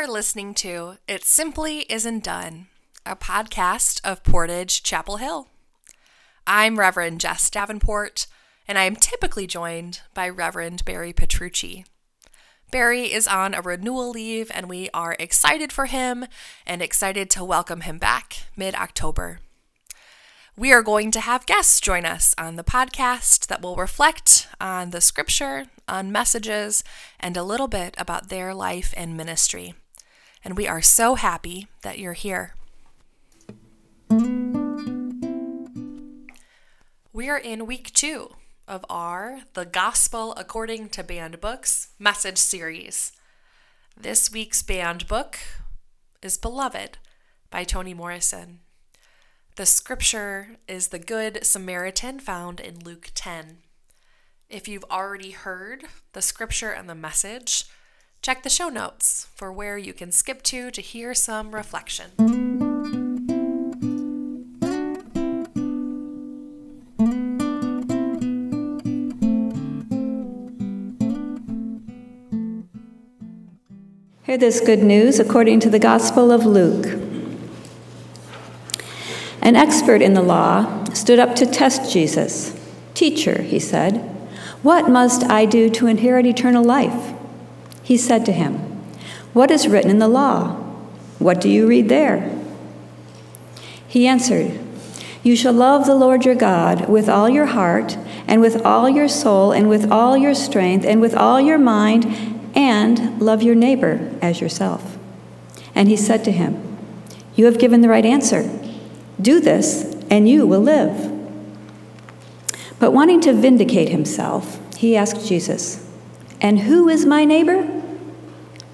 are listening to It Simply Isn't Done, a podcast of Portage Chapel Hill. I'm Reverend Jess Davenport, and I am typically joined by Reverend Barry Petrucci. Barry is on a renewal leave, and we are excited for him and excited to welcome him back mid October. We are going to have guests join us on the podcast that will reflect on the scripture, on messages, and a little bit about their life and ministry. And we are so happy that you're here. We are in week two of our The Gospel According to Banned Books message series. This week's banned book is Beloved by Toni Morrison. The scripture is the Good Samaritan found in Luke 10. If you've already heard the scripture and the message, check the show notes for where you can skip to to hear some reflection. Hear this good news according to the Gospel of Luke. An expert in the law stood up to test Jesus. Teacher, he said, what must I do to inherit eternal life? He said to him, What is written in the law? What do you read there? He answered, You shall love the Lord your God with all your heart, and with all your soul, and with all your strength, and with all your mind, and love your neighbor as yourself. And he said to him, You have given the right answer. Do this, and you will live. But wanting to vindicate himself, he asked Jesus, And who is my neighbor?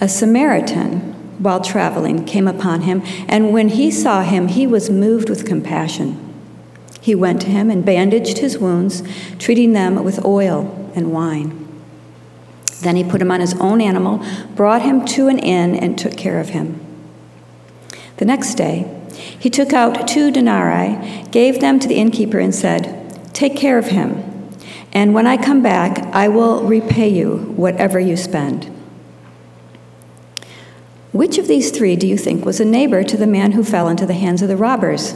a Samaritan, while traveling, came upon him, and when he saw him, he was moved with compassion. He went to him and bandaged his wounds, treating them with oil and wine. Then he put him on his own animal, brought him to an inn, and took care of him. The next day, he took out two denarii, gave them to the innkeeper, and said, Take care of him, and when I come back, I will repay you whatever you spend. Which of these three do you think was a neighbor to the man who fell into the hands of the robbers?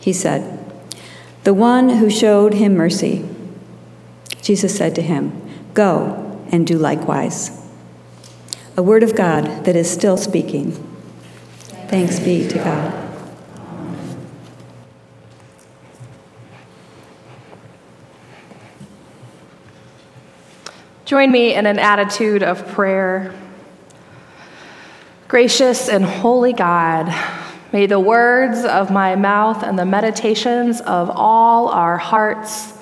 He said, The one who showed him mercy. Jesus said to him, Go and do likewise. A word of God that is still speaking. Thanks be to God. Join me in an attitude of prayer. Gracious and holy God, may the words of my mouth and the meditations of all our hearts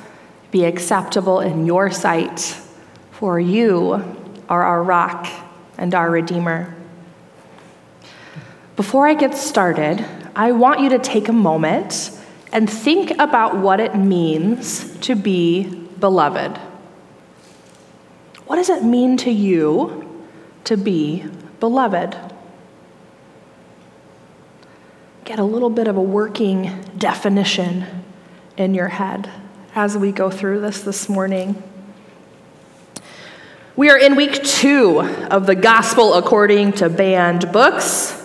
be acceptable in your sight, for you are our rock and our Redeemer. Before I get started, I want you to take a moment and think about what it means to be beloved. What does it mean to you to be beloved? Get a little bit of a working definition in your head as we go through this this morning. We are in week two of the Gospel according to banned books.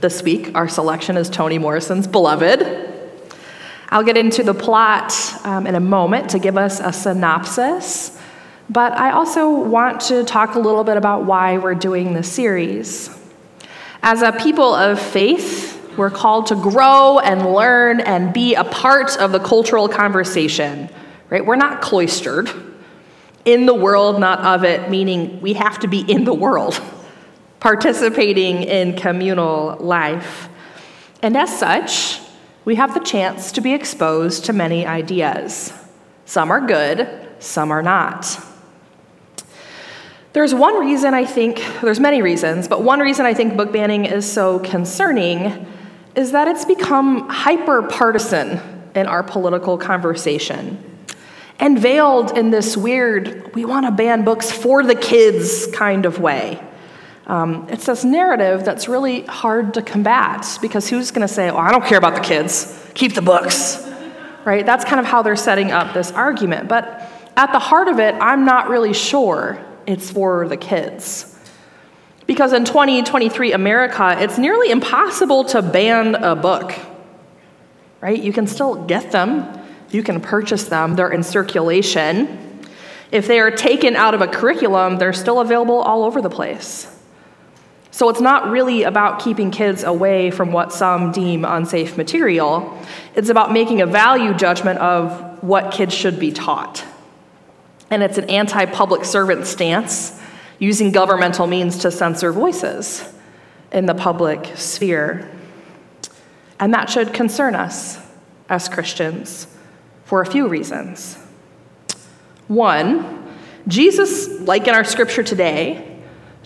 This week, our selection is Toni Morrison's Beloved. I'll get into the plot um, in a moment to give us a synopsis, but I also want to talk a little bit about why we're doing this series. As a people of faith, we're called to grow and learn and be a part of the cultural conversation, right? We're not cloistered in the world, not of it, meaning we have to be in the world participating in communal life. And as such, we have the chance to be exposed to many ideas. Some are good, some are not. There's one reason I think, there's many reasons, but one reason I think book banning is so concerning is that it's become hyper partisan in our political conversation and veiled in this weird, we want to ban books for the kids kind of way. Um, it's this narrative that's really hard to combat because who's going to say, oh, I don't care about the kids, keep the books, right? That's kind of how they're setting up this argument. But at the heart of it, I'm not really sure it's for the kids. Because in 2023 America, it's nearly impossible to ban a book, right? You can still get them, you can purchase them, they're in circulation. If they are taken out of a curriculum, they're still available all over the place. So it's not really about keeping kids away from what some deem unsafe material. It's about making a value judgment of what kids should be taught. And it's an anti public servant stance, using governmental means to censor voices in the public sphere. And that should concern us as Christians for a few reasons. One, Jesus, like in our scripture today,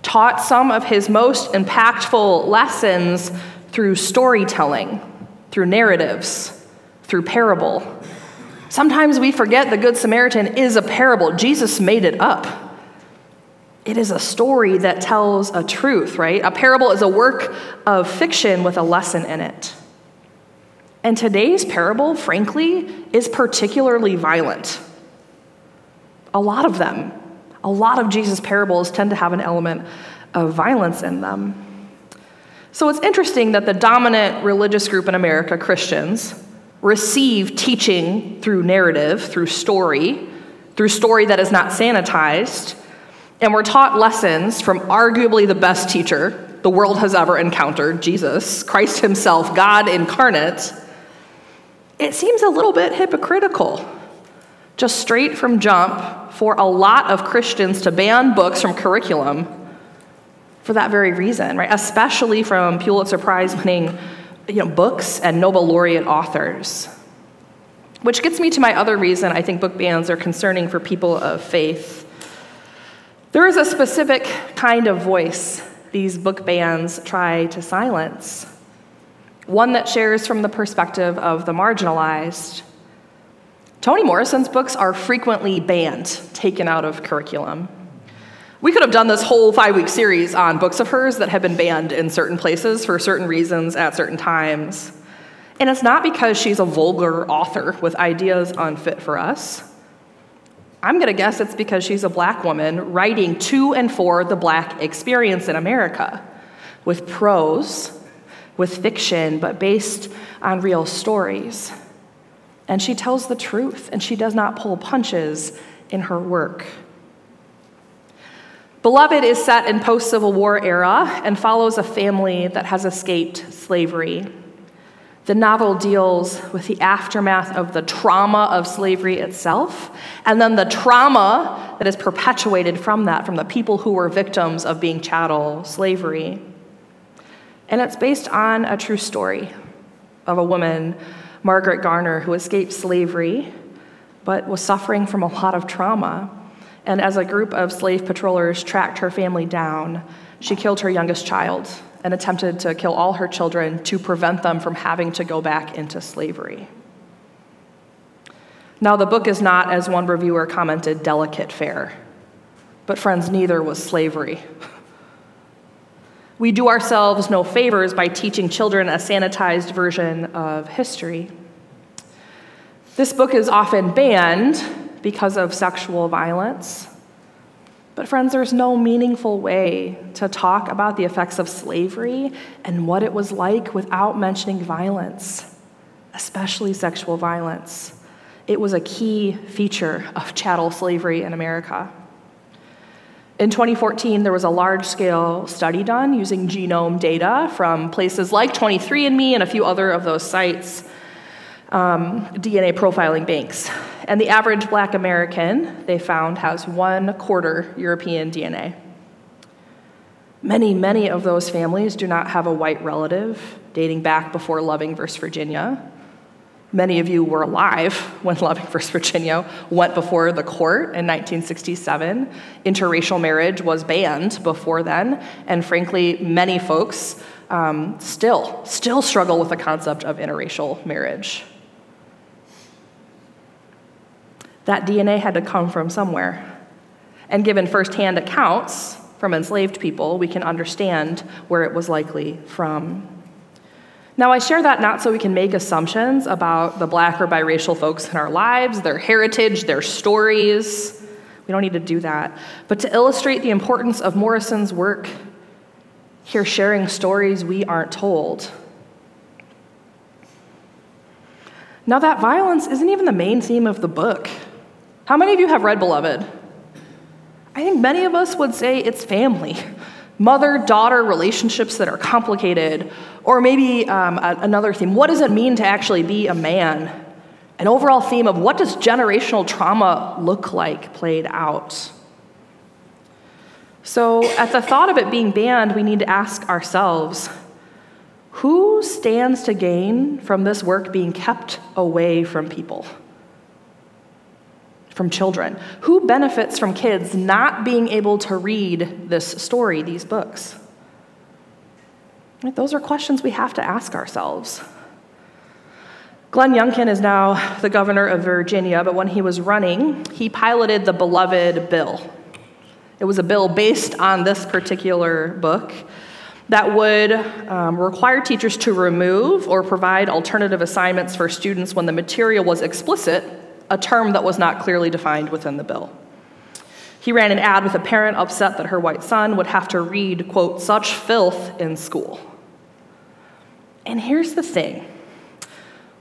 taught some of his most impactful lessons through storytelling, through narratives, through parable. Sometimes we forget the Good Samaritan is a parable. Jesus made it up. It is a story that tells a truth, right? A parable is a work of fiction with a lesson in it. And today's parable, frankly, is particularly violent. A lot of them a lot of Jesus' parables tend to have an element of violence in them. So it's interesting that the dominant religious group in America, Christians, receive teaching through narrative, through story, through story that is not sanitized, and we're taught lessons from arguably the best teacher the world has ever encountered, Jesus, Christ Himself, God incarnate. It seems a little bit hypocritical, just straight from jump for a lot of Christians to ban books from curriculum for that very reason, right? Especially from Pulitzer Prize winning you know, books and Nobel laureate authors. Which gets me to my other reason I think book bans are concerning for people of faith. There is a specific kind of voice these book bans try to silence, one that shares from the perspective of the marginalized. Toni Morrison's books are frequently banned, taken out of curriculum. We could have done this whole five week series on books of hers that have been banned in certain places for certain reasons at certain times. And it's not because she's a vulgar author with ideas unfit for us. I'm going to guess it's because she's a black woman writing to and for the black experience in America with prose, with fiction, but based on real stories and she tells the truth, and she does not pull punches in her work. Beloved is set in post Civil War era and follows a family that has escaped slavery. The novel deals with the aftermath of the trauma of slavery itself, and then the trauma that is perpetuated from that, from the people who were victims of being chattel slavery. And it's based on a true story of a woman Margaret Garner, who escaped slavery but was suffering from a lot of trauma. And as a group of slave patrollers tracked her family down, she killed her youngest child and attempted to kill all her children to prevent them from having to go back into slavery. Now, the book is not, as one reviewer commented, delicate fare. But, friends, neither was slavery. We do ourselves no favors by teaching children a sanitized version of history. This book is often banned because of sexual violence. But, friends, there's no meaningful way to talk about the effects of slavery and what it was like without mentioning violence, especially sexual violence. It was a key feature of chattel slavery in America. In 2014, there was a large scale study done using genome data from places like 23andMe and a few other of those sites, um, DNA profiling banks. And the average black American, they found, has one quarter European DNA. Many, many of those families do not have a white relative dating back before Loving versus Virginia. Many of you were alive when Loving versus Virginia went before the court in 1967. Interracial marriage was banned before then, and frankly, many folks um, still still struggle with the concept of interracial marriage. That DNA had to come from somewhere, and given firsthand accounts from enslaved people, we can understand where it was likely from. Now, I share that not so we can make assumptions about the black or biracial folks in our lives, their heritage, their stories. We don't need to do that. But to illustrate the importance of Morrison's work, here sharing stories we aren't told. Now, that violence isn't even the main theme of the book. How many of you have read Beloved? I think many of us would say it's family mother daughter relationships that are complicated, or maybe um, another theme what does it mean to actually be a man? An overall theme of what does generational trauma look like played out? So, at the thought of it being banned, we need to ask ourselves who stands to gain from this work being kept away from people? From children? Who benefits from kids not being able to read this story, these books? Those are questions we have to ask ourselves. Glenn Youngkin is now the governor of Virginia, but when he was running, he piloted the Beloved Bill. It was a bill based on this particular book that would um, require teachers to remove or provide alternative assignments for students when the material was explicit a term that was not clearly defined within the bill. He ran an ad with a parent upset that her white son would have to read, quote, such filth in school. And here's the thing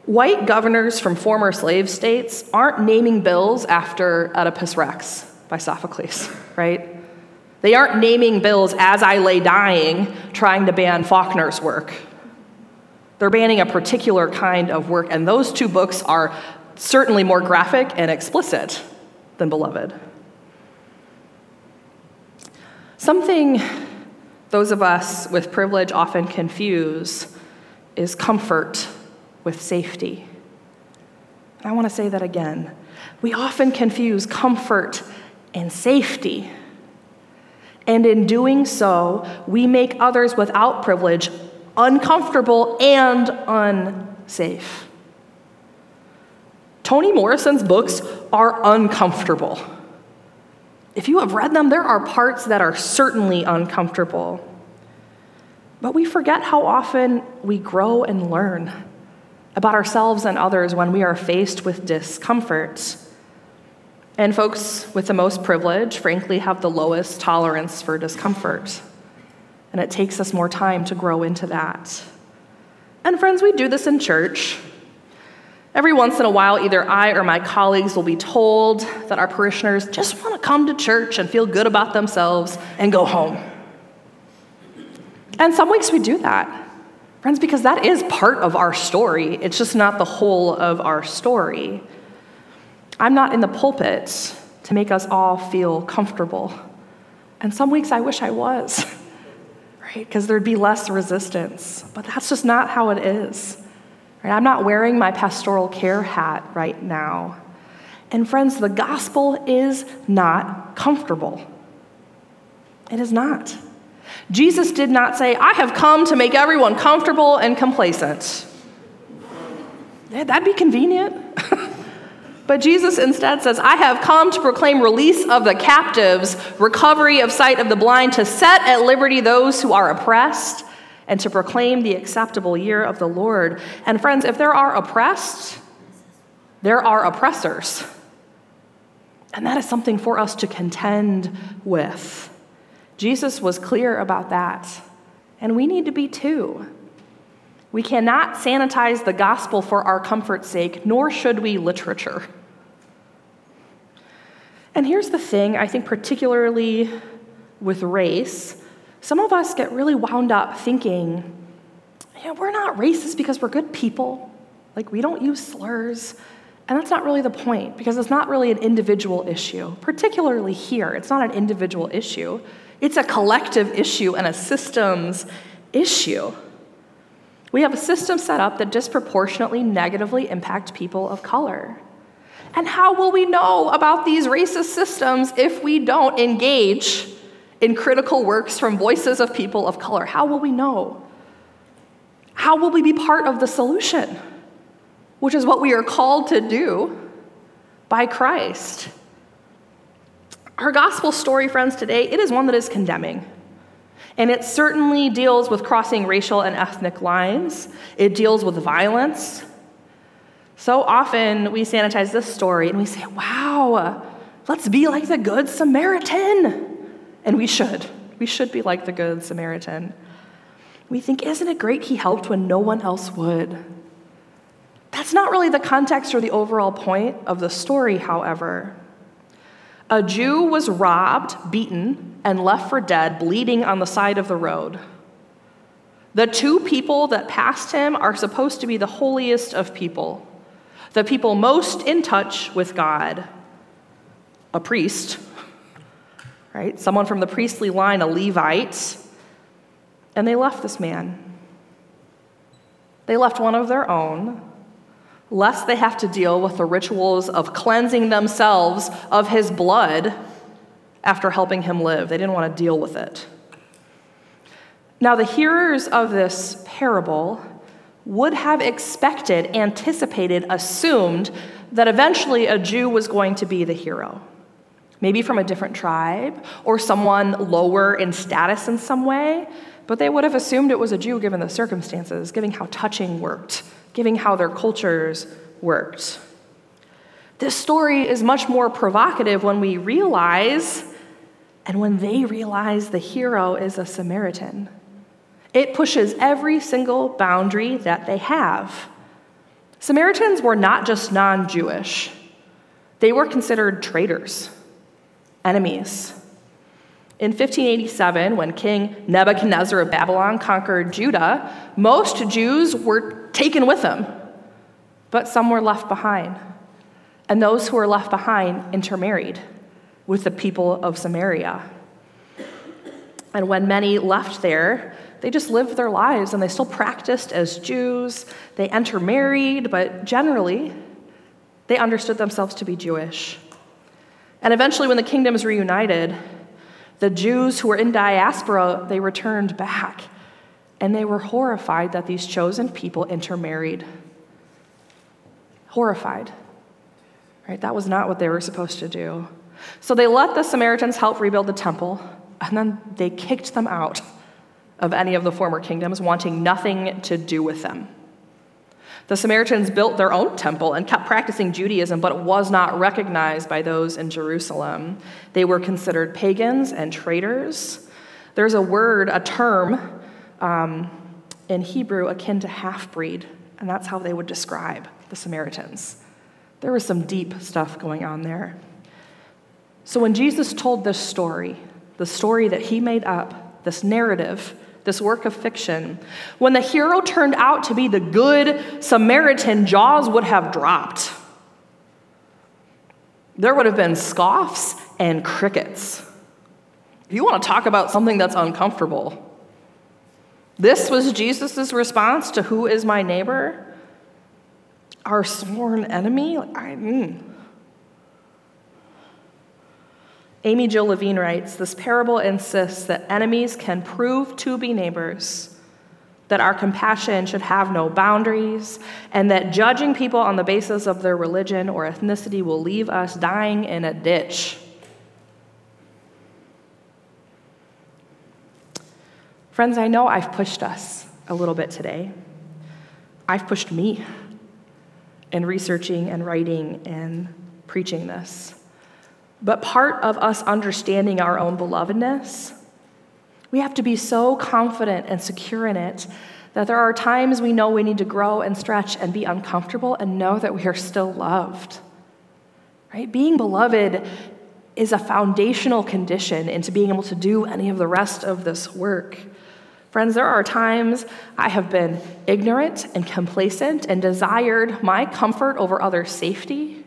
white governors from former slave states aren't naming bills after Oedipus Rex by Sophocles, right? They aren't naming bills as I lay dying, trying to ban Faulkner's work. They're banning a particular kind of work, and those two books are certainly more graphic and explicit than Beloved. Something those of us with privilege often confuse is comfort with safety. And I want to say that again. We often confuse comfort and safety. And in doing so, we make others without privilege uncomfortable and unsafe. Toni Morrison's books are uncomfortable. If you have read them, there are parts that are certainly uncomfortable. But we forget how often we grow and learn about ourselves and others when we are faced with discomfort. And folks with the most privilege, frankly, have the lowest tolerance for discomfort. And it takes us more time to grow into that. And friends, we do this in church. Every once in a while, either I or my colleagues will be told that our parishioners just want to come to church and feel good about themselves and go home. And some weeks we do that, friends, because that is part of our story. It's just not the whole of our story. I'm not in the pulpit to make us all feel comfortable. And some weeks I wish I was, right? Because there'd be less resistance. But that's just not how it is. Right? I'm not wearing my pastoral care hat right now. And friends, the gospel is not comfortable. It is not. Jesus did not say, I have come to make everyone comfortable and complacent. That'd be convenient. but Jesus instead says, I have come to proclaim release of the captives, recovery of sight of the blind, to set at liberty those who are oppressed, and to proclaim the acceptable year of the Lord. And friends, if there are oppressed, there are oppressors. And that is something for us to contend with. Jesus was clear about that, and we need to be too. We cannot sanitize the gospel for our comfort's sake, nor should we literature. And here's the thing I think, particularly with race, some of us get really wound up thinking, yeah, we're not racist because we're good people. Like, we don't use slurs. And that's not really the point because it's not really an individual issue, particularly here. It's not an individual issue, it's a collective issue and a systems issue. We have a system set up that disproportionately negatively impact people of color. And how will we know about these racist systems if we don't engage in critical works from voices of people of color? How will we know? How will we be part of the solution? Which is what we are called to do by Christ. Our gospel story, friends, today, it is one that is condemning. And it certainly deals with crossing racial and ethnic lines. It deals with violence. So often we sanitize this story and we say, wow, let's be like the Good Samaritan. And we should. We should be like the Good Samaritan. We think, isn't it great he helped when no one else would? That's not really the context or the overall point of the story, however. A Jew was robbed, beaten, and left for dead, bleeding on the side of the road. The two people that passed him are supposed to be the holiest of people the people most in touch with God, a priest, right? Someone from the priestly line, a Levite, and they left this man. They left one of their own, lest they have to deal with the rituals of cleansing themselves of his blood after helping him live. They didn't want to deal with it. Now, the hearers of this parable would have expected, anticipated, assumed that eventually a Jew was going to be the hero. Maybe from a different tribe or someone lower in status in some way, but they would have assumed it was a Jew given the circumstances, given how touching worked, given how their cultures worked. This story is much more provocative when we realize, and when they realize the hero is a Samaritan. It pushes every single boundary that they have. Samaritans were not just non Jewish, they were considered traitors, enemies. In 1587, when King Nebuchadnezzar of Babylon conquered Judah, most Jews were taken with him, but some were left behind. And those who were left behind intermarried with the people of Samaria. And when many left there, they just lived their lives and they still practiced as Jews. They intermarried, but generally, they understood themselves to be Jewish. And eventually, when the kingdoms reunited, the Jews who were in diaspora, they returned back. And they were horrified that these chosen people intermarried. Horrified. Right? That was not what they were supposed to do. So they let the Samaritans help rebuild the temple, and then they kicked them out of any of the former kingdoms, wanting nothing to do with them. The Samaritans built their own temple and kept practicing Judaism, but it was not recognized by those in Jerusalem. They were considered pagans and traitors. There's a word, a term um, in Hebrew akin to half breed, and that's how they would describe the Samaritans. There was some deep stuff going on there. So when Jesus told this story, the story that he made up, this narrative, this work of fiction. When the hero turned out to be the good Samaritan, jaws would have dropped. There would have been scoffs and crickets. If you want to talk about something that's uncomfortable, this was Jesus' response to who is my neighbor? Our sworn enemy? I, mm. Amy Jill Levine writes This parable insists that enemies can prove to be neighbors, that our compassion should have no boundaries, and that judging people on the basis of their religion or ethnicity will leave us dying in a ditch. Friends, I know I've pushed us a little bit today. I've pushed me in researching and writing and preaching this. But part of us understanding our own belovedness, we have to be so confident and secure in it that there are times we know we need to grow and stretch and be uncomfortable and know that we are still loved. Right? Being beloved is a foundational condition into being able to do any of the rest of this work. Friends, there are times I have been ignorant and complacent and desired my comfort over others' safety.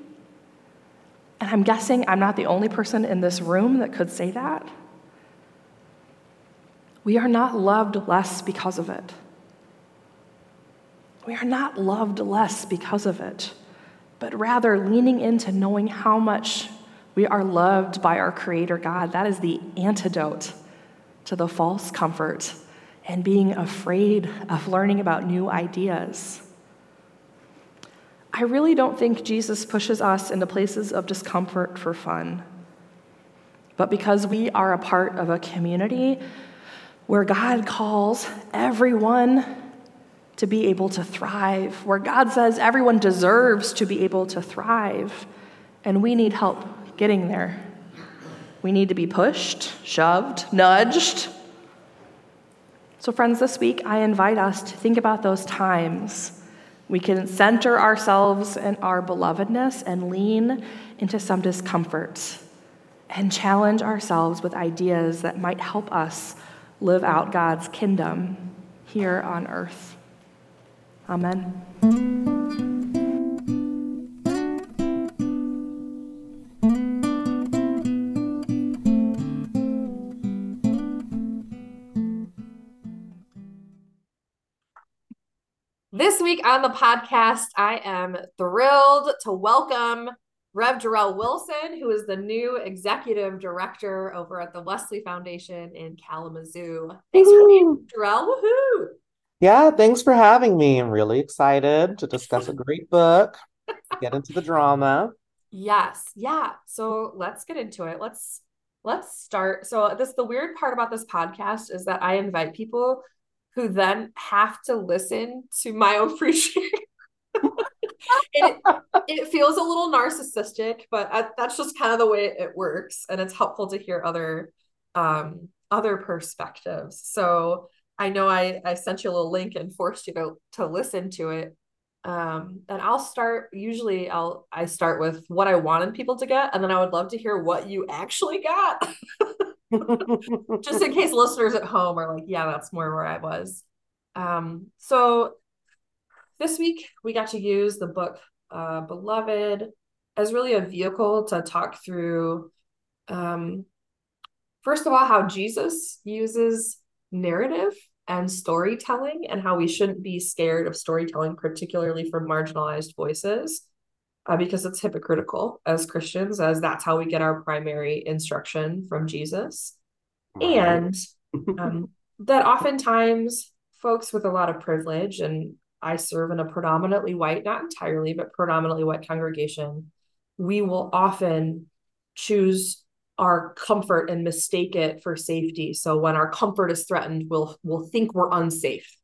And I'm guessing I'm not the only person in this room that could say that. We are not loved less because of it. We are not loved less because of it, but rather leaning into knowing how much we are loved by our Creator God. That is the antidote to the false comfort and being afraid of learning about new ideas. I really don't think Jesus pushes us into places of discomfort for fun, but because we are a part of a community where God calls everyone to be able to thrive, where God says everyone deserves to be able to thrive, and we need help getting there. We need to be pushed, shoved, nudged. So, friends, this week I invite us to think about those times we can center ourselves in our belovedness and lean into some discomfort and challenge ourselves with ideas that might help us live out God's kingdom here on earth. Amen. This week on the podcast, I am thrilled to welcome Rev Jarell Wilson, who is the new executive director over at the Wesley Foundation in Kalamazoo. Thanks for being Jarell. Woohoo! Yeah, thanks for having me. I'm really excited to discuss a great book, get into the drama. Yes, yeah. So let's get into it. Let's let's start. So this the weird part about this podcast is that I invite people who then have to listen to my own preaching. it, it feels a little narcissistic, but I, that's just kind of the way it works, and it's helpful to hear other um, other perspectives. So I know I I sent you a little link and forced you to to listen to it. Um, and I'll start. Usually, I'll I start with what I wanted people to get, and then I would love to hear what you actually got. just in case listeners at home are like, yeah, that's more where I was. Um, so this week we got to use the book uh, Beloved as really a vehicle to talk through, um, first of all, how Jesus uses narrative and storytelling and how we shouldn't be scared of storytelling, particularly from marginalized voices uh, because it's hypocritical as Christians, as that's how we get our primary instruction from Jesus. Right. And um, that oftentimes folks with a lot of privilege, and I serve in a predominantly white, not entirely, but predominantly white congregation, we will often choose our comfort and mistake it for safety. So when our comfort is threatened, we'll we'll think we're unsafe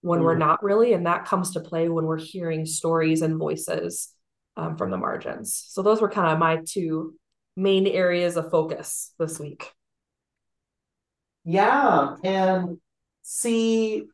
when mm. we're not really, and that comes to play when we're hearing stories and voices um, from the margins. So those were kind of my two main areas of focus this week. Yeah, and see,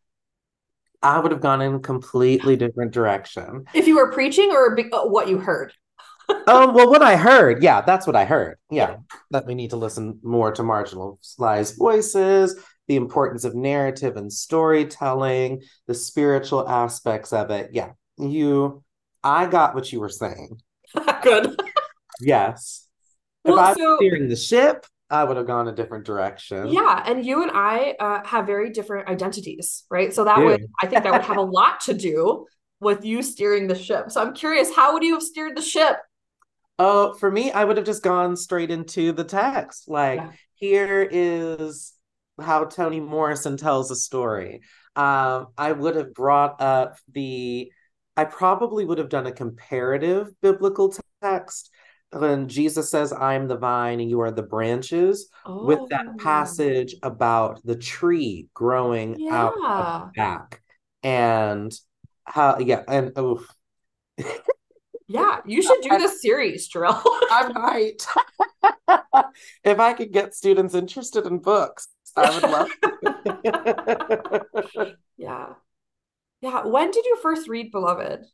I would have gone in a completely different direction. If you were preaching or uh, what you heard? um, well, what I heard, yeah, that's what I heard. Yeah, yeah, that we need to listen more to marginalized voices, the importance of narrative and storytelling, the spiritual aspects of it. Yeah, you I got what you were saying. Good. yes. Well, if I was so, steering the ship, I would have gone a different direction. Yeah, and you and I uh, have very different identities, right? So that would I think that would have a lot to do with you steering the ship. So I'm curious, how would you have steered the ship? Oh, for me, I would have just gone straight into the text. Like, yeah. here is how Toni Morrison tells a story. Um, I would have brought up the I probably would have done a comparative biblical text when Jesus says, I'm the vine and you are the branches, oh. with that oh. passage about the tree growing yeah. out of the back. And how, yeah, and oh. yeah, you should do this series, Jarell. I might. if I could get students interested in books, I would love yeah. Yeah. When did you first read Beloved?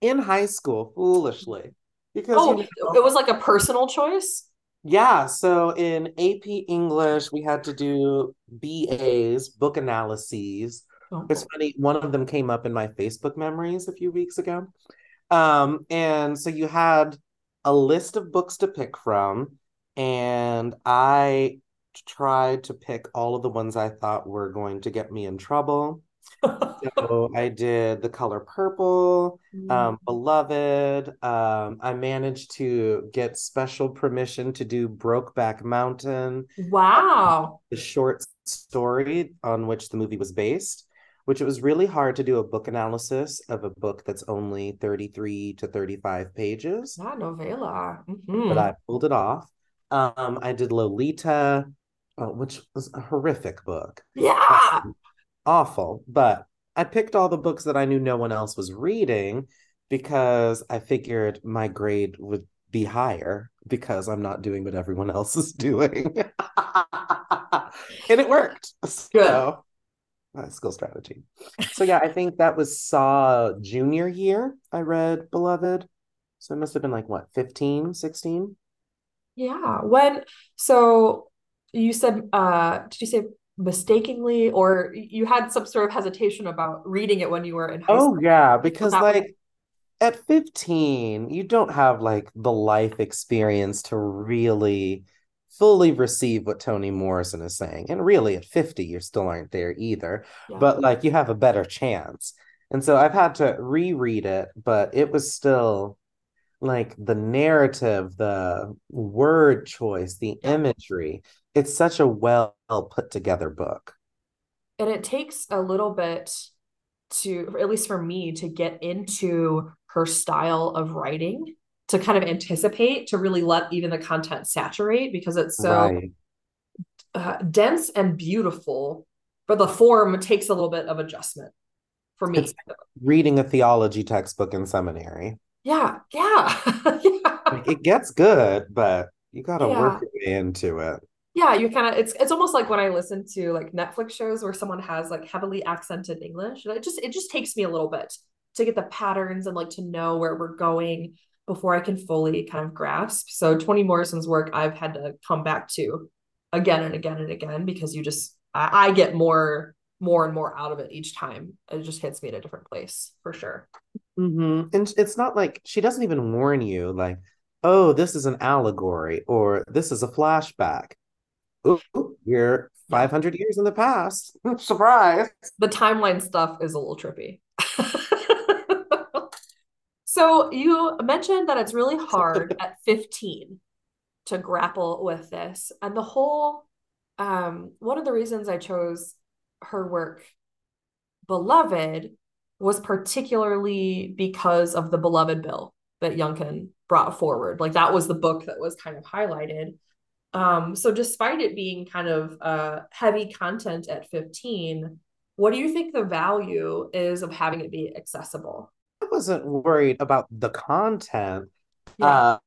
In high school, foolishly. Because oh, you know, it was like a personal choice? Yeah. So in AP English, we had to do BAs, book analyses. Oh. It's funny, one of them came up in my Facebook memories a few weeks ago. Um, and so you had a list of books to pick from, and I tried to pick all of the ones I thought were going to get me in trouble. so I did The Color Purple, Mm. um, Beloved. Um, I managed to get special permission to do Brokeback Mountain, Wow. the short story on which the movie was based, which it was really hard to do a book analysis of a book that's only 33 to 35 pages, Yeah, novela. but Mhm. I pulled it off. Um, I did Lolita, uh, which was a horrific book. Yeah. awful, but I picked all the books that I knew no one else was reading because I figured my grade would be higher because I'm not doing what everyone else is doing. and it worked. So, uh, skill strategy. So, yeah, I think that was Saw junior year. I read Beloved. So it must have been like what, 15, 16? Yeah. When, so you said, uh, did you say mistakenly, or you had some sort of hesitation about reading it when you were in high Oh, school? yeah, because like at 15, you don't have like the life experience to really fully receive what Toni Morrison is saying. And really at 50, you still aren't there either, Yeah. but like you have a better chance. And so I've had to reread it, but it was still like the narrative, the word choice, the imagery. It's such a well put together book. And it takes a little bit to, at least for me, to get into her style of writing, to kind of anticipate, to really let even the content saturate because it's so Right. uh, dense and beautiful, but the form takes a little bit of adjustment for me. It's- Reading a theology textbook in seminary. Yeah, yeah, yeah. It gets good, but you gotta work your way into it. Yeah, you kind of it's it's almost like when I listen to like Netflix shows where someone has like heavily accented English. It just it just takes me a little bit to get the patterns and like to know where we're going before I can fully kind of grasp. So Toni Morrison's work I've had to come back to again and again and again because you just I, I get more more and more out of it each time. It just hits me at a different place for sure. hmm And it's not like she doesn't even warn you, like, oh, this is an allegory or this is a flashback. Ooh, you're 500 years in the past. Surprise. the timeline stuff is a little trippy. so you mentioned that it's really hard at 15 to grapple with this. And the whole um one of the reasons I chose her work Beloved was particularly because of the Beloved Bill that Youngkin brought forward. Like that was the book that was kind of highlighted. Um, so despite it being kind of uh, heavy content at 15, what do you think the value is of having it be accessible? I wasn't worried about the content Yeah.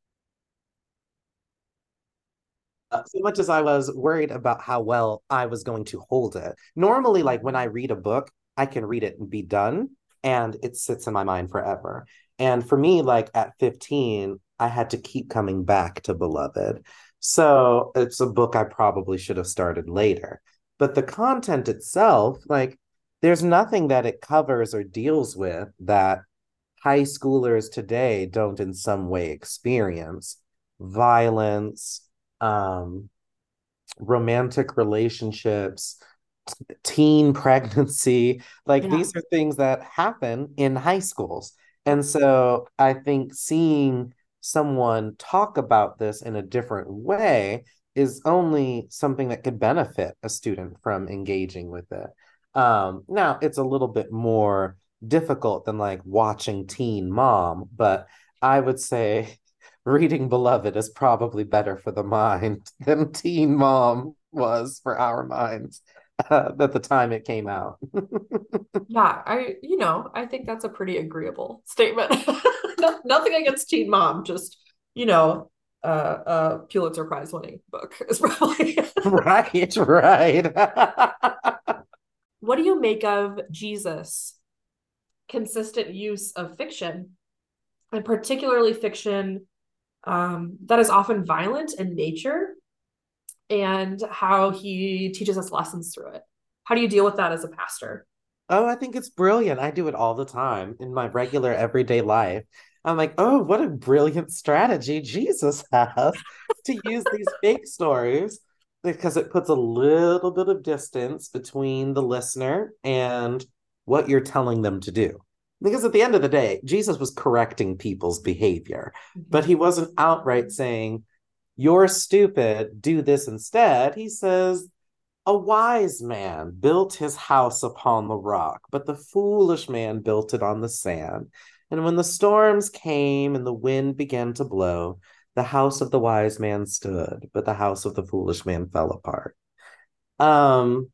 uh, so much as I was worried about how well I was going to hold it. Normally, like when I read a book, I can read it and be done, and it sits in my mind forever. And for me, like at 15, I had to keep coming back to Beloved. So it's a book I probably should have started later. But the content itself, like, there's nothing that it covers or deals with that high schoolers today don't in some way experience violence, um, romantic relationships, t- teen pregnancy. Like Yeah. these are things that happen in high schools. And so I think seeing someone talk about this in a different way is only something that could benefit a student from engaging with it. Um, now it's a little bit more difficult than like watching Teen Mom, but I would say reading Beloved is probably better for the mind than Teen Mom was for our minds uh, at the time it came out. Yeah, I, you know, I think that's a pretty agreeable statement. No- Nothing against Teen Mom, just, you know, uh, uh, Pulitzer Prize winning book is probably. right, right. What do you make of Jesus' consistent use of fiction, and particularly fiction um, that is often violent in nature, and how he teaches us lessons through it? How do you deal with that as a pastor? Oh, I think it's brilliant. I do it all the time in my regular everyday life. I'm like, oh, what a brilliant strategy Jesus has to use these fake stories because it puts a little bit of distance between the listener and what you're telling them to do. Because at the end of the day, Jesus was correcting people's behavior, Mm-hmm. but he wasn't outright saying, You're stupid, do this instead. He says, A wise man built his house upon the rock, but the foolish man built it on the sand. And when the storms came and the wind began to blow, the house of the wise man stood, but the house of the foolish man fell apart. Um,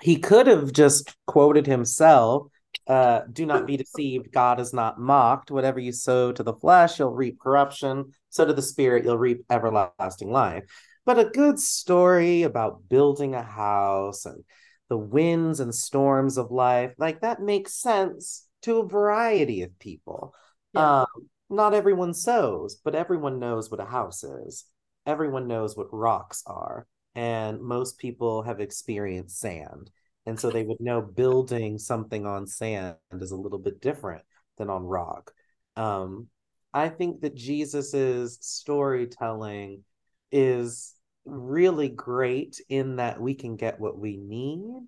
he could have just quoted himself uh, do not be deceived. God is not mocked. Whatever you sow to the flesh, you'll reap corruption. So to the spirit, you'll reap everlasting life. But a good story about building a house and the winds and storms of life, like that makes sense to a variety of people. Yeah. Um, not everyone sews, but everyone knows what a house is. Everyone knows what rocks are. And most people have experienced sand. And so they would know building something on sand is a little bit different than on rock. Um, I think that Jesus's storytelling is really great in that we can get what we need,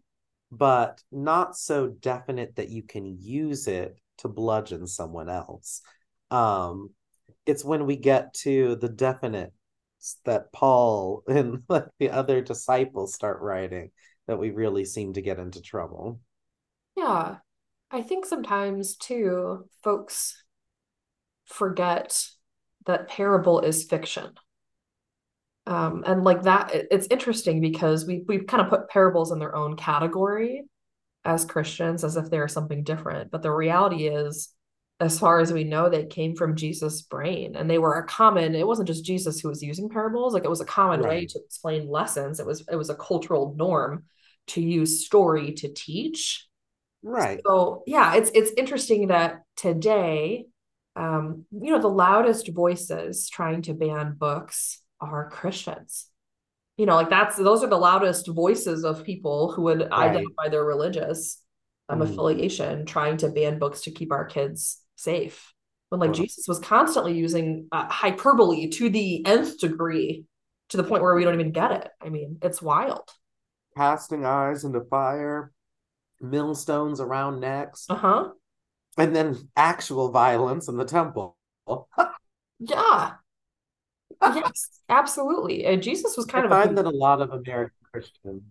but not so definite that you can use it to bludgeon someone else. Um, it's when we get to the definite that Paul and like the other disciples start writing that we really seem to get into trouble. Yeah. I think sometimes too, folks forget that parable is fiction. Um, and like that, it- it's interesting because we we've kind of put parables in their own category as Christians, as if they're something different. But the reality is, as far as we know, they came from Jesus' brain and they were a common, it wasn't just Jesus who was using parables, like it was a common way to explain lessons. It was it was a cultural norm to use story to teach. Right. So yeah, it's it's interesting that today, um, you know, the loudest voices trying to ban books are Christians. You know, like that's those are the loudest voices of people who would Right. identify their religious um, Mhm. affiliation, trying to ban books to keep our kids safe. When like Well- Jesus was constantly using uh, hyperbole to the nth degree, to the point where we don't even get it. I mean, it's wild. Casting eyes into fire, millstones around necks, Uh huh. and then actual violence in the temple. Yeah. Yes, absolutely. And Jesus was kind I of a find that a lot of American Christians.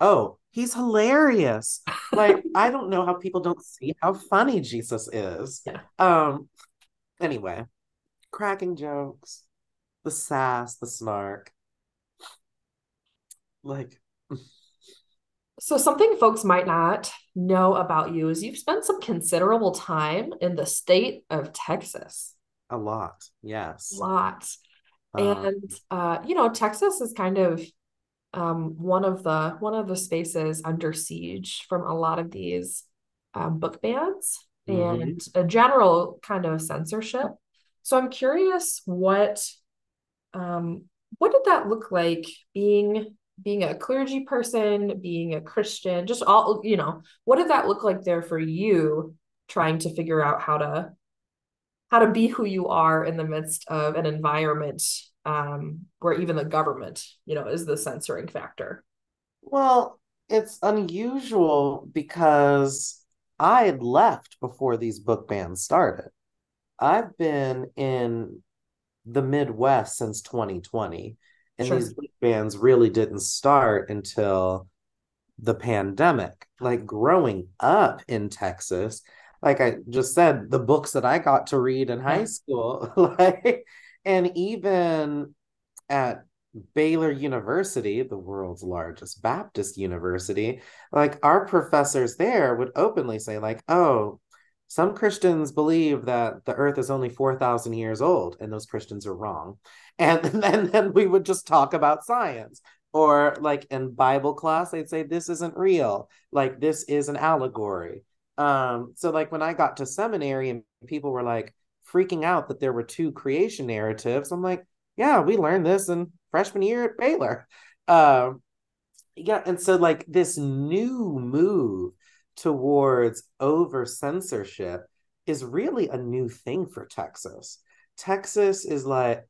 Oh, he's hilarious. Like, I don't know how people don't see how funny Jesus is. Yeah. Um, anyway, cracking jokes, the sass, the snark. Like, So something folks might not know about you is you've spent some considerable time in the state of Texas. A lot, yes. Lots. Um, And uh, you know, Texas is kind of um one of the one of the spaces under siege from a lot of these um, book bans Mhm. and a general kind of censorship. So I'm curious what um what did that look like being being a clergy person, being a Christian, just all, you know, what did that look like there for you trying to figure out how to how to be who you are in the midst of an environment um, where even the government, you know, is the censoring factor. Well, it's unusual because I had left before these book bans started. I've been in the Midwest since 2020, and Sure. these book bans really didn't start until the pandemic. Like growing up in Texas, like I just said, the books that I got to read in high mm-hmm. school, like, and even at Baylor University, the world's largest Baptist university, like our professors there would openly say, like, oh, some Christians believe that the earth is only 4,000 years old, and those Christians are wrong. And then, then we would just talk about science. Or like in Bible class, they'd say, this isn't real. Like this is an allegory. Um, so like when I got to seminary and people were like freaking out that there were two creation narratives, I'm like, yeah, we learned this in freshman year at Baylor. Um, yeah, and so like this new move towards over censorship is really a new thing for Texas. Texas is like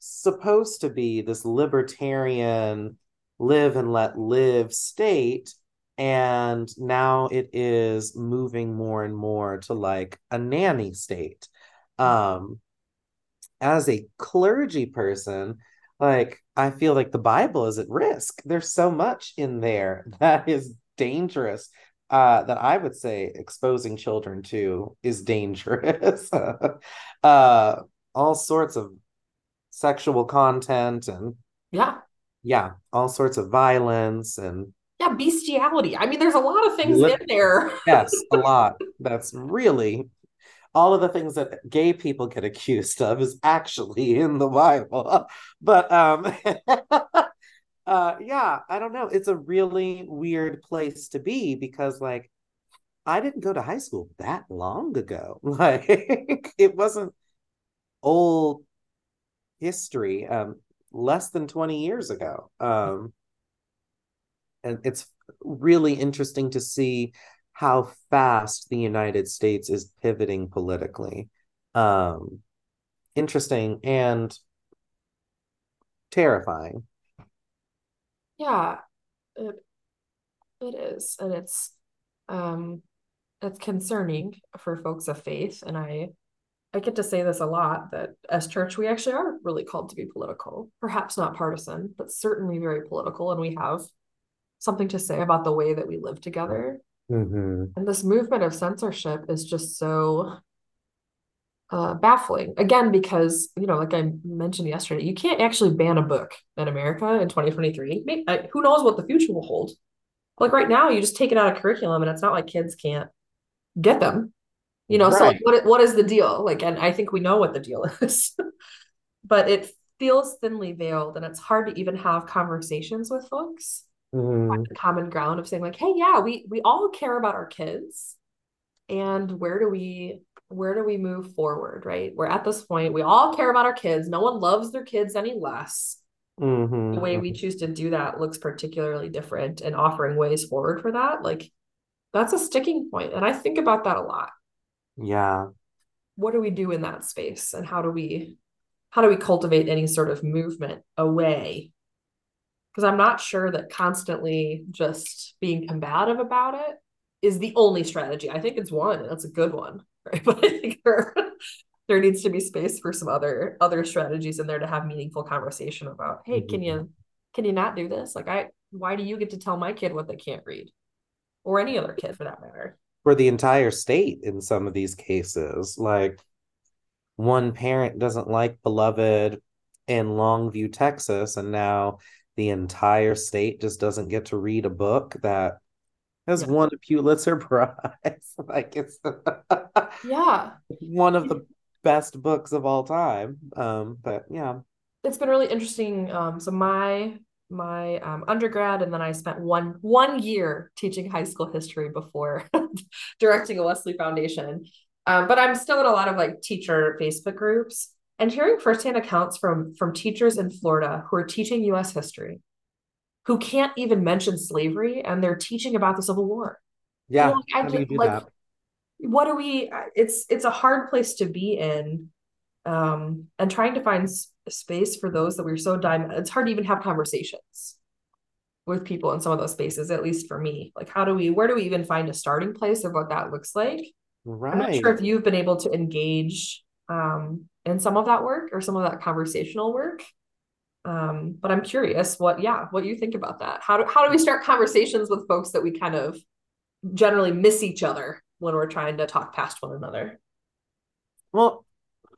supposed to be this libertarian live and let live state and now it is moving more and more to like a nanny state. Um as a clergy person like i feel like the bible is at risk. There's so much in there that is dangerous uh that i would say exposing children to is dangerous. Uh all sorts of sexual content and yeah. yeah all sorts of violence and yeah, bestiality. I mean, there's a lot of things in there. yes, a lot. That's really all of the things that gay people get accused of is actually in the Bible. But um uh yeah, I don't know. It's a really weird place to be because like I didn't go to high school that long ago. Like it wasn't old history um less than 20 years ago. Um it's really interesting to see how fast the United States is pivoting politically. Um, interesting and terrifying. Yeah, it it is, and it's um, it's concerning for folks of faith, and I I get to say this a lot that as church we actually are really called to be political, perhaps not partisan, but certainly very political, and we have something to say about the way that we live together. Mm-hmm. And this movement of censorship is just so uh, baffling. Again, because, you know, like I mentioned yesterday, you can't actually ban a book in America in 2023. Maybe, uh, who knows what the future will hold? Like right now, you just take it out of curriculum, and it's not like kids can't get them. You know, right. so like, what what is the deal? Like, and I think we know what the deal is, but it feels thinly veiled, and it's hard to even have conversations with folks mm-hmm. common ground of saying like hey yeah we we all care about our kids and where do we where do we move forward right we're at this point we all care about our kids no one loves their kids any less mm-hmm. the way we choose to do that looks particularly different and offering ways forward for that like that's a sticking point and i think about that a lot yeah what do we do in that space and how do we how do we cultivate any sort of movement away because I'm not sure that constantly just being combative about it is the only strategy. I think it's one, and that's a good one, right? But I think there, there needs to be space for some other other strategies in there to have meaningful conversation about. Hey, can you mm-hmm. can you not do this? Like, I why do you get to tell my kid what they can't read, or any other kid for that matter? For the entire state in some of these cases, like one parent doesn't like Beloved in Longview, Texas, and now the entire state just doesn't get to read a book that has yeah. won a Pulitzer Prize. like it's yeah, one of the best books of all time. Um, but yeah, it's been really interesting. Um, so my my um, undergrad, and then I spent one one year teaching high school history before directing a Wesley Foundation. Um, but I'm still in a lot of like teacher Facebook groups and hearing firsthand accounts from from teachers in Florida who are teaching U.S. history, who can't even mention slavery, and they're teaching about the Civil War. Yeah, like, how do you do like, that? What do we? It's it's a hard place to be in, um, and trying to find space for those that we're so diamond. It's hard to even have conversations with people in some of those spaces. At least for me, like how do we? Where do we even find a starting place of what that looks like? Right. I'm not sure if you've been able to engage um, in some of that work or some of that conversational work. Um, but I'm curious what, yeah, what you think about that. How do, how do we start conversations with folks that we kind of generally miss each other when we're trying to talk past one another? Well,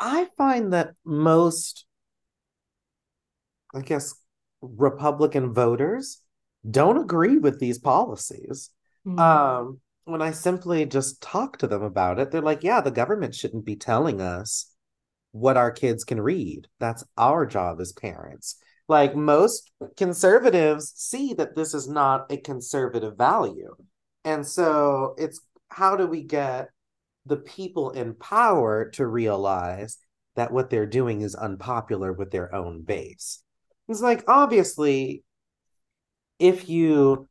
I find that most, I guess, Republican voters don't agree with these policies. Mm-hmm. Um, when I simply just talk to them about it, they're like, yeah, the government shouldn't be telling us what our kids can read. That's our job as parents. Like most conservatives see that this is not a conservative value. And so it's how do we get the people in power to realize that what they're doing is unpopular with their own base? It's like, obviously, if you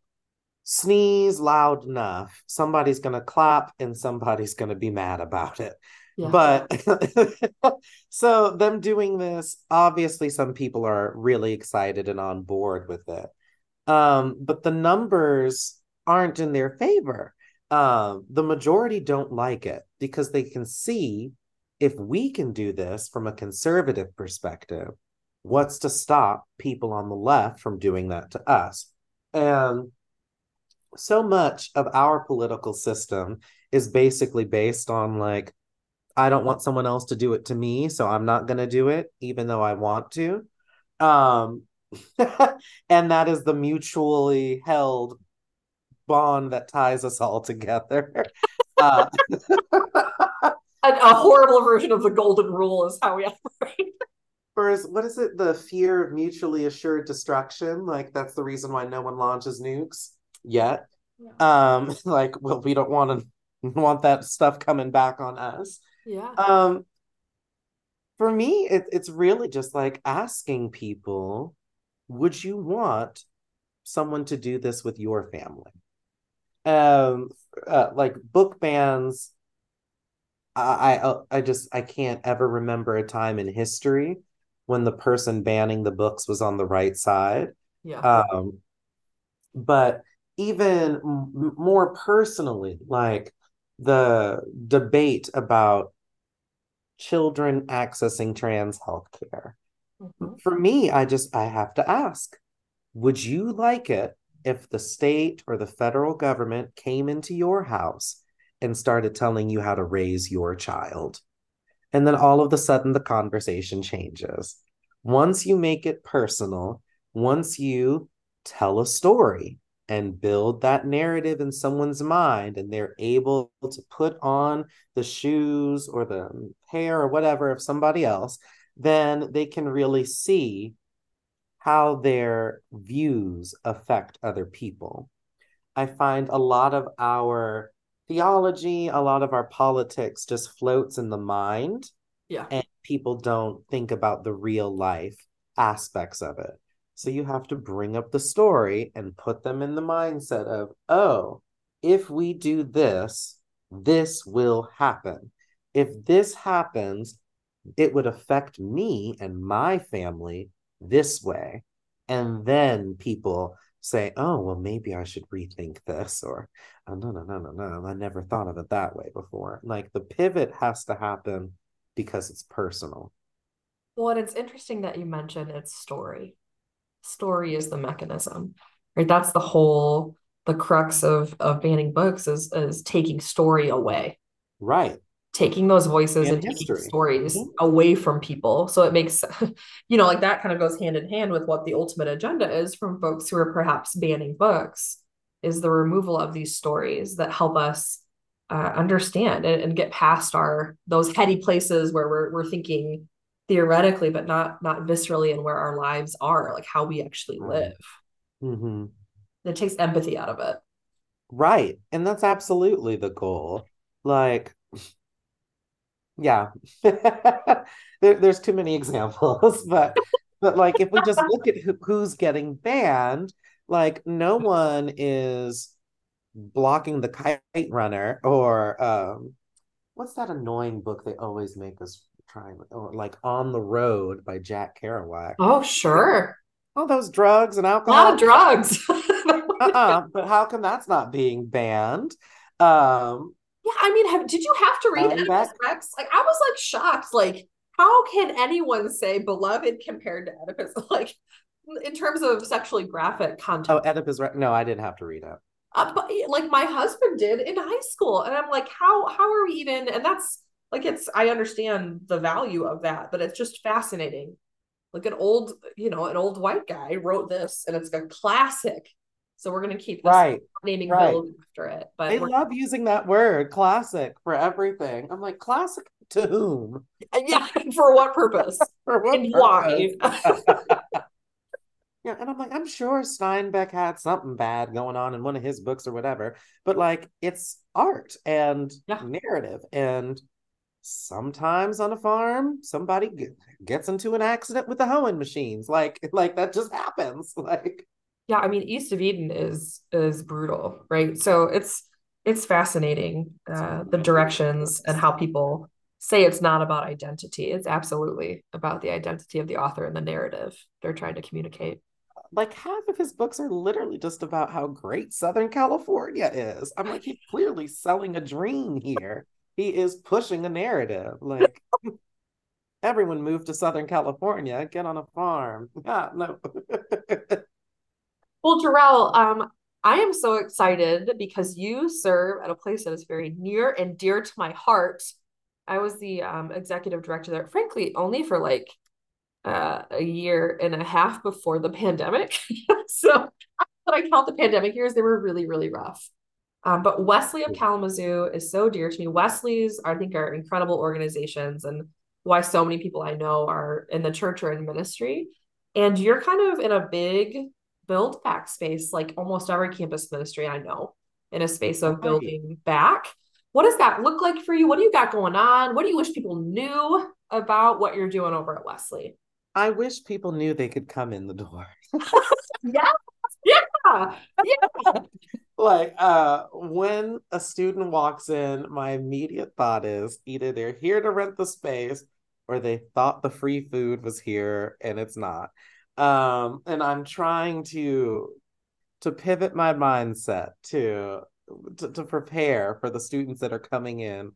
sneeze loud enough, somebody's going to clap and somebody's going to be mad about it. Yeah. But so them doing this, obviously some people are really excited and on board with it. Um, but the numbers aren't in their favor. Um, the majority don't like it because they can see if we can do this from a conservative perspective, what's to stop people on the left from doing that to us? And so much of our political system is basically based on like, I don't want someone else to do it to me, so I'm not going to do it, even though I want to. Um, and that is the mutually held bond that ties us all together. Uh, a, a, horrible version of the golden rule is how we operate. Whereas, what is it? The fear of mutually assured destruction. Like that's the reason why no one launches nukes yet. Yeah. Um, like, well, we don't want to want that stuff coming back on us. Yeah. Um, for me, it, it's really just like asking people, would you want someone to do this with your family? Um, uh, like book bans. I, I I just I can't ever remember a time in history when the person banning the books was on the right side. Yeah. Um, but even m- more personally, like the debate about children accessing trans healthcare. Mm-hmm. For me, I just I have to ask, would you like it if the state or the federal government came into your house and started telling you how to raise your child? And then all of a sudden the conversation changes. Once you make it personal, once you tell a story, and build that narrative in someone's mind and they're able to put on the shoes or the um, hair or whatever of somebody else then they can really see how their views affect other people. I find a lot of our theology a lot of our politics just floats in the mind yeah. and people don't think about the real life aspects of it so you have to bring up the story and put them in the mindset of, oh, if we do this, this will happen. If this happens, it would affect me and my family this way. And then people say, oh, well, maybe I should rethink this, or oh, no, no, no, no, no, I never thought of it that way before. Like the pivot has to happen because it's personal. Well, and it's interesting that you mentioned its story story is the mechanism right? That's the whole the crux of of banning books is is taking story away. Right. Taking those voices and, and taking stories mm-hmm. away from people. So it makes you know like that kind of goes hand in hand with what the ultimate agenda is from folks who are perhaps banning books is the removal of these stories that help us uh, understand and, and, get past our those heady places where we're, we're thinking theoretically but not not viscerally in where our lives are like how we actually live. Mm-hmm. it takes empathy out of it. Right. And that's absolutely the goal. Like yeah. There, there's too many examples but but like if we just look at who, who's getting banned like no one is blocking the kite runner or um what's that annoying book they always make us trying or like on the road by jack kerouac. Oh sure. All those drugs and alcohol a lot of drugs. Uh-uh, but how come that's not being banned? Um yeah i mean have, did you have to read oedipus rex like i was like shocked. Like how can anyone say beloved compared to oedipus? Like in terms of sexually graphic content. Oh oedipus rex no i didn't have to read it. Uh, but like my husband did in high school and i'm like how how are we even and that's like it's i understand the value of that but it's just fascinating like an old you know an old white guy wrote this and it's a classic so we're going to keep right naming right. after it but they love using that word classic for everything i'm like classic to whom uh, yeah for what purpose for what and purpose? why Yeah, and I'm like, I'm sure Steinbeck had something bad going on in one of his books or whatever, but like it's art and yeah. narrative and sometimes on a farm somebody gets into an accident with the hoeing machines. Like like that just happens. Like yeah i mean east of eden is is brutal right? So it's it's fascinating uh, the directions and how people say it's not about identity. It's absolutely about the identity of the author and the narrative they're trying to communicate. Like half of his books are literally just about how great Southern California is. I'm like, he's clearly selling a dream here. He is pushing a narrative. Like everyone moved to Southern California, get on a farm. Yeah, no. well, Jarell, um, I am so excited because you serve at a place that is very near and dear to my heart. I was the um, executive director there, frankly, only for like uh, a year and a half before the pandemic. so I count the pandemic years, they were really, really rough. Um, but Wesley of Kalamazoo is so dear to me. Wesley's, I think, are incredible organizations and why so many people I know are in the church or in ministry. And you're kind of in a big build back space, like almost every campus ministry I know, in a space of building back. What does that look like for you? What do you got going on? What do you wish people knew about what you're doing over at Wesley? I wish people knew they could come in the door. yeah. Yeah. Yeah. like uh when a student walks in, my immediate thought is either they're here to rent the space or they thought the free food was here and it's not. Um and I'm trying to to pivot my mindset to to, to prepare for the students that are coming in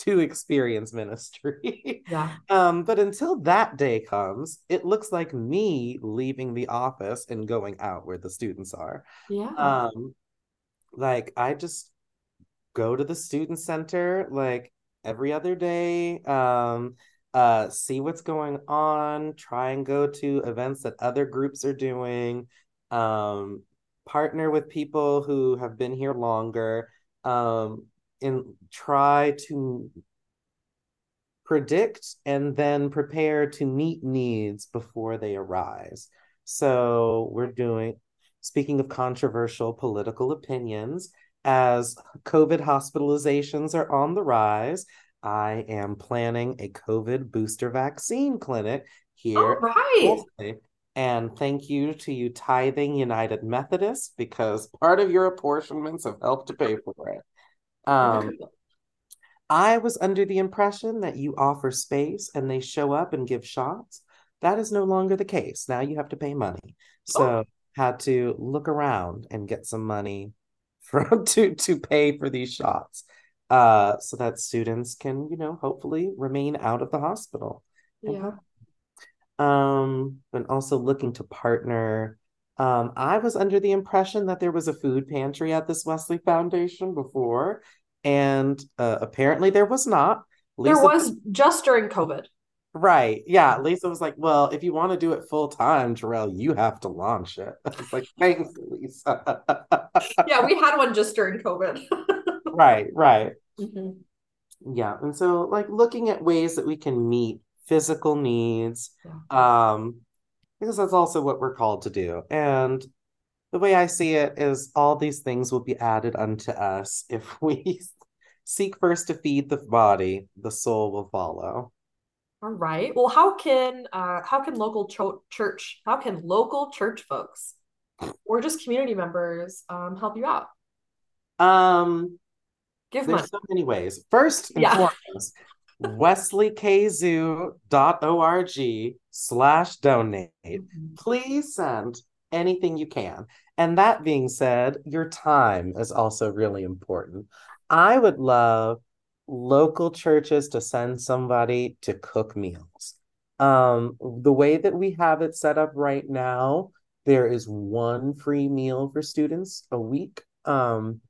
to experience ministry. Yeah. um, but until that day comes, it looks like me leaving the office and going out where the students are. Yeah. Um, like I just go to the student center like every other day. Um, uh, see what's going on, try and go to events that other groups are doing, um, partner with people who have been here longer. Um, and try to predict and then prepare to meet needs before they arise. So we're doing, speaking of controversial political opinions, as COVID hospitalizations are on the rise, I am planning a COVID booster vaccine clinic here. All right. And thank you to you, Tithing United Methodist, because part of your apportionments have helped to pay for it. Um, I was under the impression that you offer space and they show up and give shots. That is no longer the case. Now you have to pay money. So oh. had to look around and get some money from to to pay for these shots. Uh, so that students can, you know, hopefully remain out of the hospital. Yeah. Um, and also looking to partner um, I was under the impression that there was a food pantry at this Wesley Foundation before, and uh, apparently there was not. Lisa, there was just during COVID. Right. Yeah. Lisa was like, well, if you want to do it full time, Jarell, you have to launch it. It's like, thanks, Lisa. yeah, we had one just during COVID. right, right. Mm-hmm. Yeah. And so, like, looking at ways that we can meet physical needs, yeah. um, because that's also what we're called to do. And the way I see it is all these things will be added unto us if we seek first to feed the body, the soul will follow. All right. Well, how can uh how can local cho- church, how can local church folks or just community members um help you out? Um give there's money. so many ways. First and yeah. foremost, wesleykzoo.org slash donate. Mm-hmm. Please send anything you can. And that being said, your time is also really important. I would love local churches to send somebody to cook meals. Um, the way that we have it set up right now, there is one free meal for students a week. Um,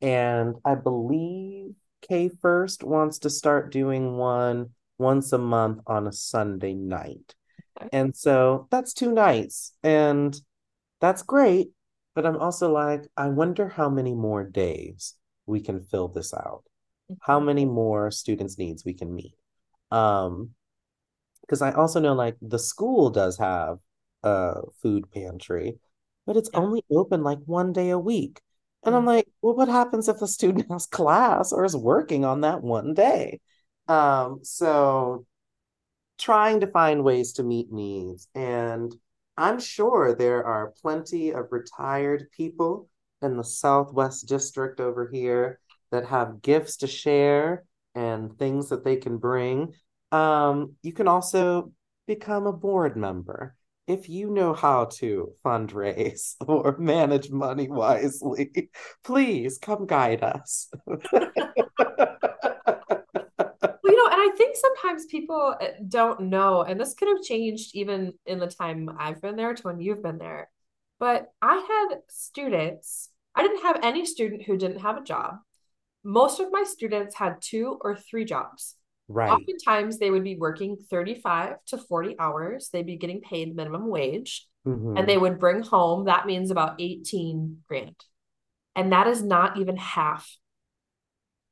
and I believe K First wants to start doing one once a month on a Sunday night. Okay. And so that's two nights. And that's great. But I'm also like, I wonder how many more days we can fill this out. How many more students' needs we can meet. Um, because I also know like the school does have a food pantry, but it's yeah. only open like one day a week. And I'm like, well, what happens if a student has class or is working on that one day? Um, so trying to find ways to meet needs. And I'm sure there are plenty of retired people in the Southwest District over here that have gifts to share and things that they can bring. Um, you can also become a board member. If you know how to fundraise or manage money wisely, please come guide us. well, you know, and I think sometimes people uh, don't know, and this could have changed even in the time I've been there to when you've been there. But I had students, I didn't have any student who didn't have a job. Most of my students had two or three jobs. Right. Oftentimes they would be working 35 to 40 hours. They'd be getting paid minimum wage Mhm. and they would bring home, that means about 18 grand. And that is not even half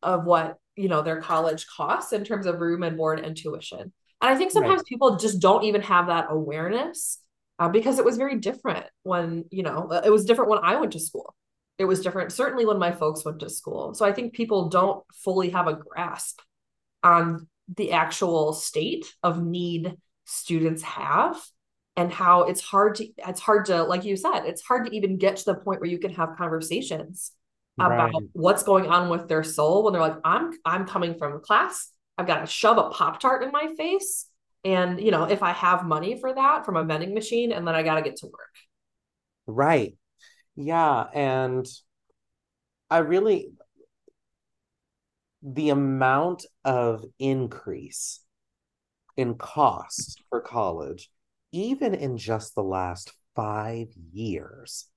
of what, you know, their college costs in terms of room and board and tuition. And I think sometimes people just don't even have that awareness uh, because it was very different when, you know, it was different when I went to school. It was different, certainly when my folks went to school. So I think people don't fully have a grasp on the actual state of need students have and how it's hard to it's hard to like you said it's hard to even get to the point where you can have conversations about Right. what's going on with their soul when they're like i'm i'm coming from class i've got to shove a pop tart in my face and you know if i have money for that from a vending machine and then i got to get to work Right. Yeah. And I really, the amount of increase in cost for college, even in just the last five years,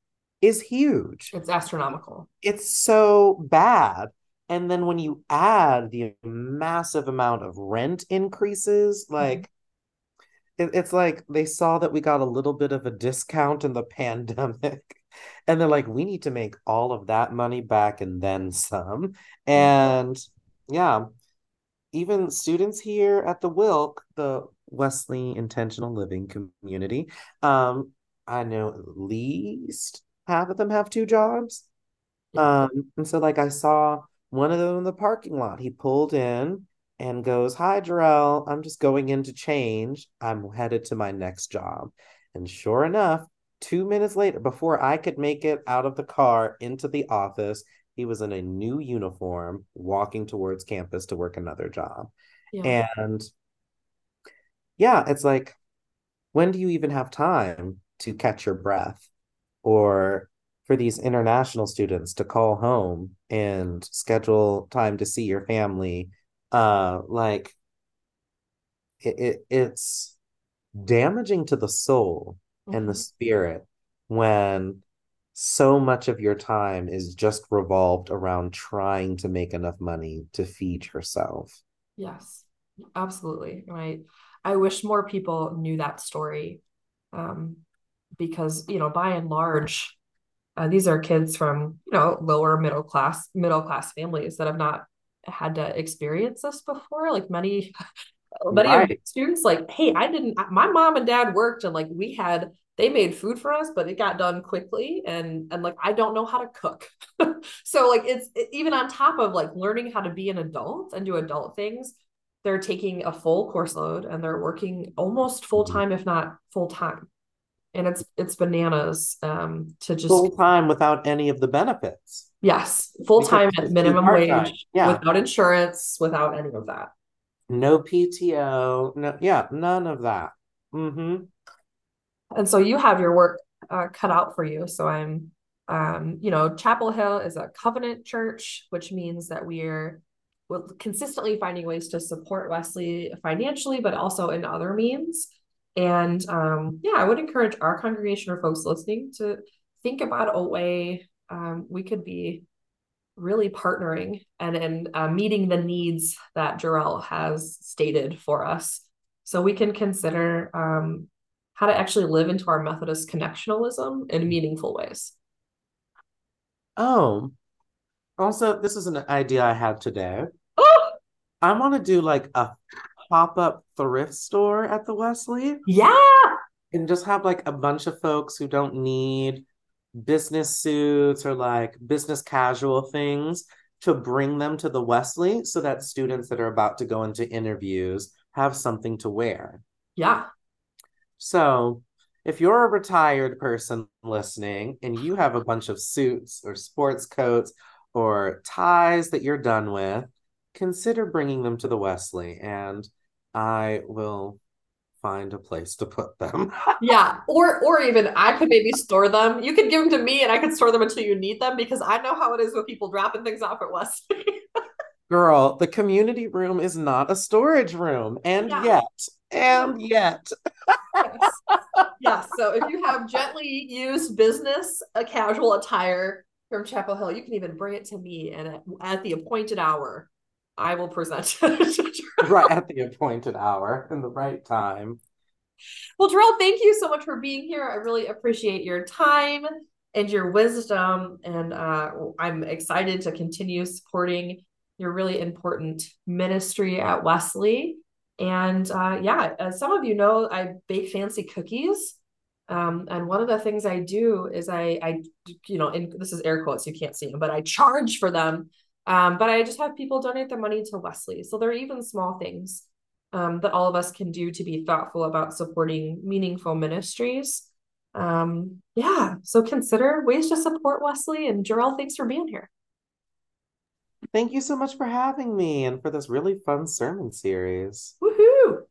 is huge. it's astronomical It's so bad. And then when you add the massive amount of rent increases, mm-hmm. like it, it's like they saw that we got a little bit of a discount in the pandemic. And they're like, we need to make all of that money back and then some. Mm-hmm. And yeah, even students here at the Wilk, the Wesley Intentional Living Community, um, I know at least half of them have two jobs. Um, and so like I saw one of them in the parking lot. He pulled in and goes, Hi, Jarell. I'm just going in to change. I'm headed to my next job. And sure enough, two minutes later, before I could make it out of the car into the office, he was in a new uniform walking towards campus to work another job. yeah And yeah, it's like, when do you even have time to catch your breath? Or for these international students to call home and schedule time to see your family. Uh, like it, it it's damaging to the soul and the Mhm. spirit when so much of your time is just revolved around trying to make enough money to feed yourself. Yes, absolutely. Right. I wish more people knew that story. Um, because, you know, by and large, uh, these are kids from, you know, lower middle class, middle class families that have not had to experience this before. Like many, many Right. students, like, hey, I didn't, my mom and dad worked and like we had, they made food for us, but it got done quickly. And, and like, I don't know how to cook. so like, it's it- even on top of like learning how to be an adult and do adult things, they're taking a full course load and they're working almost full time, if not full time. And it's, it's bananas, um, to just Full time without any of the benefits. Yes, full time at minimum wage, yeah. without insurance, without any of that. No PTO, no, yeah, none of that. Mm-hmm. And so you have your work uh, cut out for you. So I'm, um, you know, Chapel Hill is a covenant church, which means that we're consistently finding ways to support Wesley financially, but also in other means. And um, yeah, I would encourage our congregation or folks listening to think about a way um, we could be really partnering and and uh, meeting the needs that Jarell has stated for us, so we can consider um, how to actually live into our Methodist connectionalism in meaningful ways. Oh, also, this is an idea I had today. Oh, I want to do like a pop-up thrift store at the Wesley yeah, and just have like a bunch of folks who don't need business suits or like business casual things to bring them to the Wesley so that students that are about to go into interviews have something to wear. yeah, So, if you're a retired person listening and you have a bunch of suits or sports coats or ties that you're done with, consider bringing them to the Wesley and I will find a place to put them. yeah, or or even I could maybe store them. You could give them to me, and I could store them until you need them because I know how it is with people dropping things off at Wesley. Girl, the community room is not a storage room, and Yeah. yet, and yet. yes. yes. So if you have gently used business, a casual attire from Chapel Hill, you can even bring it to me, and at, at the appointed hour, I will present it. right at the appointed hour in the right time. Well, Jarell, thank you so much for being here. I really appreciate your time and your wisdom, and uh, I'm excited to continue supporting your really important ministry at Wesley. And uh, yeah, as some of you know, I bake fancy cookies. Um, and one of the things I do is I, I, you know, and this is air quotes, you can't see them, but I charge for them. Um, but I just have people donate their money to Wesley. So there are even small things um, that all of us can do to be thoughtful about supporting meaningful ministries. Um, yeah, so consider ways to support Wesley. And Jarell, thanks for being here. Thank you so much for having me and for this really fun sermon series. Woohoo!